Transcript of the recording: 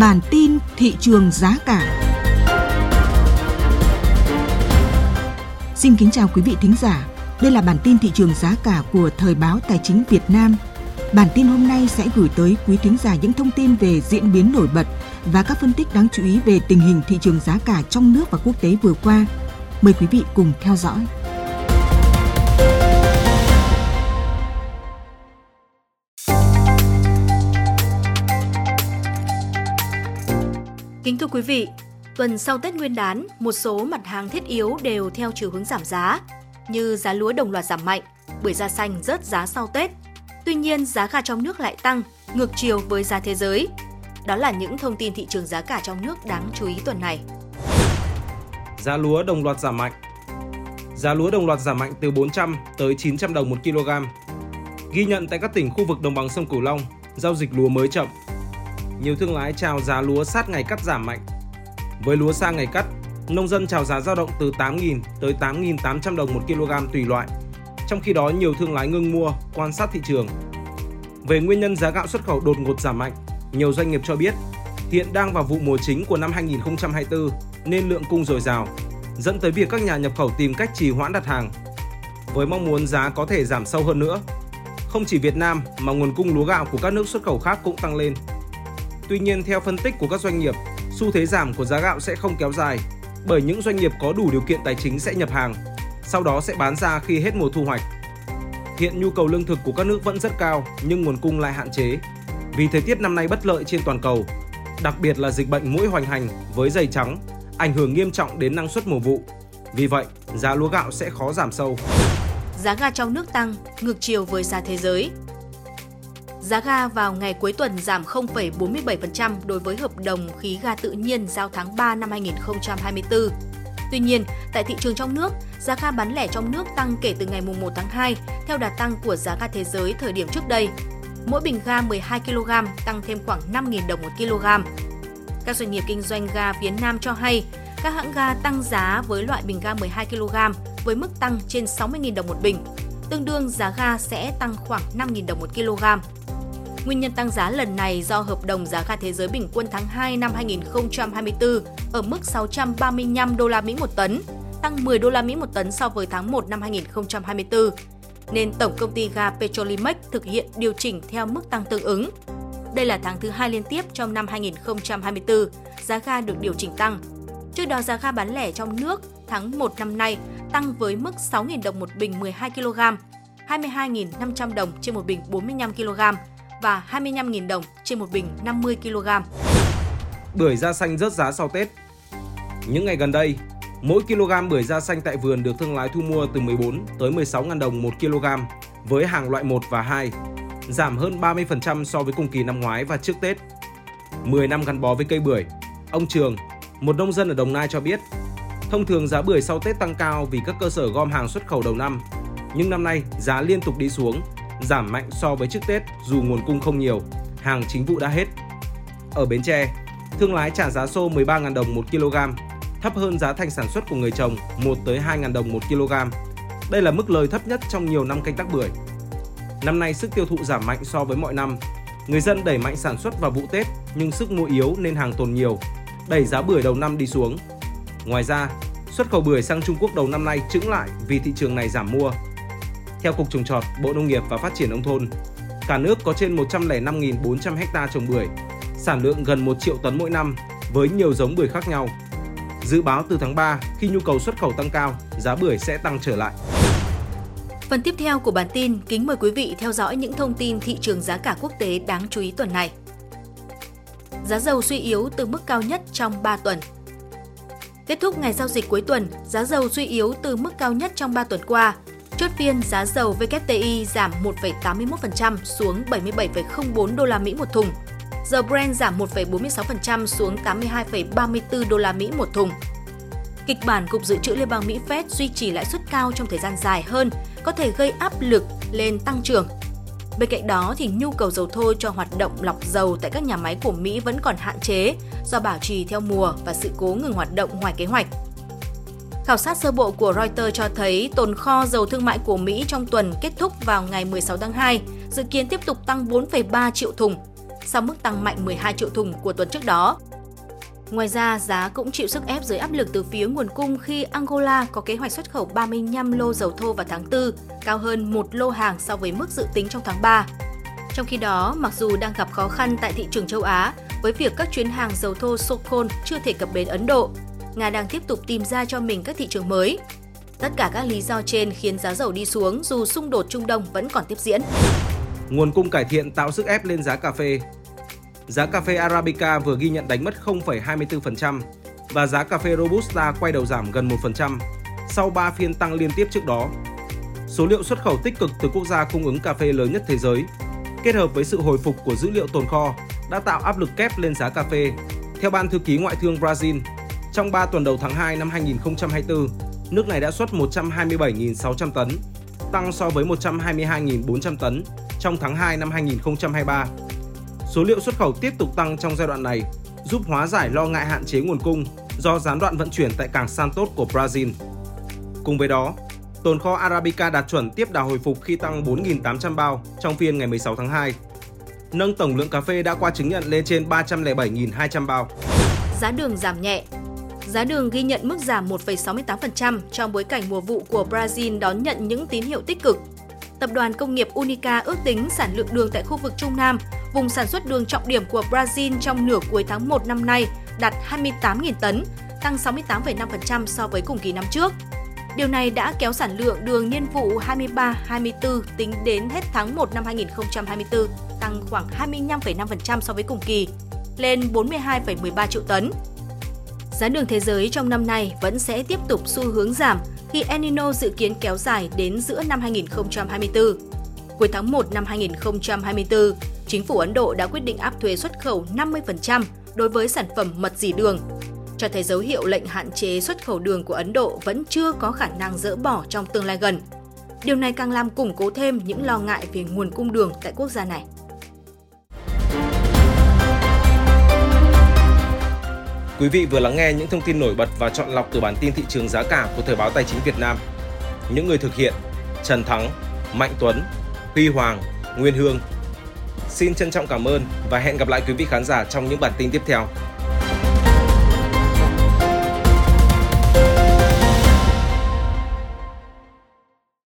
Bản tin thị trường giá cả. Xin kính chào quý vị thính giả. Đây là bản tin thị trường giá cả của Thời báo Tài chính Việt Nam. Bản tin hôm nay sẽ gửi tới quý thính giả những thông tin về diễn biến nổi bật và các phân tích đáng chú ý về tình hình thị trường giá cả trong nước và quốc tế vừa qua. Mời quý vị cùng theo dõi. Kính thưa quý vị, tuần sau Tết Nguyên đán, một số mặt hàng thiết yếu đều theo chiều hướng giảm giá, như giá lúa đồng loạt giảm mạnh, bưởi da xanh rớt giá sau Tết. Tuy nhiên, giá gà trong nước lại tăng, ngược chiều với giá thế giới. Đó là những thông tin thị trường giá cả trong nước đáng chú ý tuần này. Giá lúa đồng loạt giảm mạnh. Giá lúa đồng loạt giảm mạnh từ 400 tới 900 đồng một kg. Ghi nhận tại các tỉnh khu vực đồng bằng sông Cửu Long, giao dịch lúa mới chậm, nhiều thương lái chào giá lúa sát ngày cắt giảm mạnh. Với lúa sang ngày cắt, nông dân chào giá dao động từ 8.000 tới 8.800 đồng một kg tùy loại. Trong khi đó, nhiều thương lái ngưng mua, quan sát thị trường. Về nguyên nhân giá gạo xuất khẩu đột ngột giảm mạnh, nhiều doanh nghiệp cho biết hiện đang vào vụ mùa chính của năm 2024 nên lượng cung dồi dào, dẫn tới việc các nhà nhập khẩu tìm cách trì hoãn đặt hàng. Với mong muốn giá có thể giảm sâu hơn nữa, không chỉ Việt Nam mà nguồn cung lúa gạo của các nước xuất khẩu khác cũng tăng lên. Tuy nhiên, theo phân tích của các doanh nghiệp, xu thế giảm của giá gạo sẽ không kéo dài bởi những doanh nghiệp có đủ điều kiện tài chính sẽ nhập hàng, sau đó sẽ bán ra khi hết mùa thu hoạch. Hiện nhu cầu lương thực của các nước vẫn rất cao nhưng nguồn cung lại hạn chế. Vì thời tiết năm nay bất lợi trên toàn cầu, đặc biệt là dịch bệnh mũi hoành hành với dày trắng, ảnh hưởng nghiêm trọng đến năng suất mùa vụ. Vì vậy, giá lúa gạo sẽ khó giảm sâu. Giá ga trong nước tăng, ngược chiều với giá thế giới. Giá ga vào ngày cuối tuần giảm 0,47% đối với hợp đồng khí ga tự nhiên giao tháng 3 năm 2024. Tuy nhiên, tại thị trường trong nước, giá ga bán lẻ trong nước tăng kể từ ngày 1 tháng 2 theo đà tăng của giá ga thế giới thời điểm trước đây. Mỗi bình ga 12 kg tăng thêm khoảng 5.000 đồng một kg. Các doanh nghiệp kinh doanh ga phía Nam cho hay, các hãng ga tăng giá với loại bình ga 12 kg với mức tăng trên 60.000 đồng một bình, tương đương giá ga sẽ tăng khoảng 5.000 đồng một kg. Nguyên nhân tăng giá lần này do hợp đồng giá ga thế giới bình quân tháng 2 năm 2024 ở mức 635 đô la Mỹ một tấn, tăng 10 đô la Mỹ một tấn so với tháng 1 năm 2024, nên Tổng công ty ga Petrolimex thực hiện điều chỉnh theo mức tăng tương ứng. Đây là tháng thứ hai liên tiếp trong năm 2024, giá ga được điều chỉnh tăng. Trước đó giá ga bán lẻ trong nước tháng 1 năm nay tăng với mức 6.000 đồng một bình 12 kg, 22.500 đồng trên một bình 45 kg và 25.000 đồng trên một bình 50 kg. Bưởi da xanh rớt giá sau Tết. Những ngày gần đây, mỗi kg bưởi da xanh tại vườn được thương lái thu mua từ 14 tới 16.000 đồng 1 kg với hàng loại 1 và 2, giảm hơn 30% so với cùng kỳ năm ngoái và trước Tết. 10 năm gắn bó với cây bưởi, ông Trường, một nông dân ở Đồng Nai cho biết, thông thường giá bưởi sau Tết tăng cao vì các cơ sở gom hàng xuất khẩu đầu năm, nhưng năm nay giá liên tục đi xuống giảm mạnh so với trước Tết dù nguồn cung không nhiều, hàng chính vụ đã hết. Ở Bến Tre, thương lái trả giá xô 13.000 đồng 1 kg, thấp hơn giá thành sản xuất của người trồng 1 tới 2.000 đồng 1 kg. Đây là mức lời thấp nhất trong nhiều năm canh tác bưởi. Năm nay sức tiêu thụ giảm mạnh so với mọi năm. Người dân đẩy mạnh sản xuất vào vụ Tết nhưng sức mua yếu nên hàng tồn nhiều, đẩy giá bưởi đầu năm đi xuống. Ngoài ra, xuất khẩu bưởi sang Trung Quốc đầu năm nay chững lại vì thị trường này giảm mua. Theo Cục Trồng Trọt, Bộ Nông nghiệp và Phát triển Nông thôn, cả nước có trên 105.400 ha trồng bưởi, sản lượng gần 1 triệu tấn mỗi năm với nhiều giống bưởi khác nhau. Dự báo từ tháng 3, khi nhu cầu xuất khẩu tăng cao, giá bưởi sẽ tăng trở lại. Phần tiếp theo của bản tin, kính mời quý vị theo dõi những thông tin thị trường giá cả quốc tế đáng chú ý tuần này. Giá dầu suy yếu từ mức cao nhất trong 3 tuần. Kết thúc ngày giao dịch cuối tuần, giá dầu suy yếu từ mức cao nhất trong 3 tuần qua Chốt phiên giá dầu WTI giảm 1,81% xuống 77,04 đô la Mỹ một thùng. Dầu Brent giảm 1,46% xuống 82,34 đô la Mỹ một thùng. Kịch bản Cục Dự trữ Liên bang Mỹ Fed duy trì lãi suất cao trong thời gian dài hơn có thể gây áp lực lên tăng trưởng. Bên cạnh đó thì nhu cầu dầu thô cho hoạt động lọc dầu tại các nhà máy của Mỹ vẫn còn hạn chế do bảo trì theo mùa và sự cố ngừng hoạt động ngoài kế hoạch. Khảo sát sơ bộ của Reuters cho thấy tồn kho dầu thương mại của Mỹ trong tuần kết thúc vào ngày 16 tháng 2 dự kiến tiếp tục tăng 4,3 triệu thùng. sau mức tăng mạnh 12 triệu thùng của tuần trước đó. Ngoài ra, giá cũng chịu sức ép dưới áp lực từ phía nguồn cung khi Angola có kế hoạch xuất khẩu 35 lô dầu thô vào tháng 4, cao hơn một lô hàng so với mức dự tính trong tháng 3. Trong khi đó, mặc dù đang gặp khó khăn tại thị trường châu Á, với việc các chuyến hàng dầu thô Sokol chưa thể cập bến Ấn Độ, Nga đang tiếp tục tìm ra cho mình các thị trường mới. Tất cả các lý do trên khiến giá dầu đi xuống dù xung đột Trung Đông vẫn còn tiếp diễn. Nguồn cung cải thiện tạo sức ép lên giá cà phê. Giá cà phê Arabica vừa ghi nhận đánh mất 0,24% và giá cà phê Robusta quay đầu giảm gần 1% sau 3 phiên tăng liên tiếp trước đó. Số liệu xuất khẩu tích cực từ quốc gia cung ứng cà phê lớn nhất thế giới, kết hợp với sự hồi phục của dữ liệu tồn kho đã tạo áp lực kép lên giá cà phê. Theo Ban Thư ký Ngoại thương Brazil, trong 3 tuần đầu tháng 2 năm 2024, nước này đã xuất 127.600 tấn, tăng so với 122.400 tấn trong tháng 2 năm 2023. Số liệu xuất khẩu tiếp tục tăng trong giai đoạn này, giúp hóa giải lo ngại hạn chế nguồn cung do gián đoạn vận chuyển tại cảng Santos của Brazil. Cùng với đó, tồn kho Arabica đạt chuẩn tiếp đà hồi phục khi tăng 4.800 bao trong phiên ngày 16 tháng 2, nâng tổng lượng cà phê đã qua chứng nhận lên trên 307.200 bao. Giá đường giảm nhẹ, Giá đường ghi nhận mức giảm 1,68% trong bối cảnh mùa vụ của Brazil đón nhận những tín hiệu tích cực. Tập đoàn công nghiệp Unica ước tính sản lượng đường tại khu vực Trung Nam, vùng sản xuất đường trọng điểm của Brazil trong nửa cuối tháng 1 năm nay đạt 28.000 tấn, tăng 68,5% so với cùng kỳ năm trước. Điều này đã kéo sản lượng đường niên vụ 23-24 tính đến hết tháng 1 năm 2024 tăng khoảng 25,5% so với cùng kỳ, lên 42,13 triệu tấn. Giá đường thế giới trong năm nay vẫn sẽ tiếp tục xu hướng giảm khi El Nino dự kiến kéo dài đến giữa năm 2024. Cuối tháng 1 năm 2024, chính phủ Ấn Độ đã quyết định áp thuế xuất khẩu 50% đối với sản phẩm mật dì đường, cho thấy dấu hiệu lệnh hạn chế xuất khẩu đường của Ấn Độ vẫn chưa có khả năng dỡ bỏ trong tương lai gần. Điều này càng làm củng cố thêm những lo ngại về nguồn cung đường tại quốc gia này. Quý vị vừa lắng nghe những thông tin nổi bật và chọn lọc từ bản tin thị trường giá cả của Thời báo Tài chính Việt Nam. Những người thực hiện Trần Thắng, Mạnh Tuấn, Huy Hoàng, Nguyên Hương. Xin trân trọng cảm ơn và hẹn gặp lại quý vị khán giả trong những bản tin tiếp theo.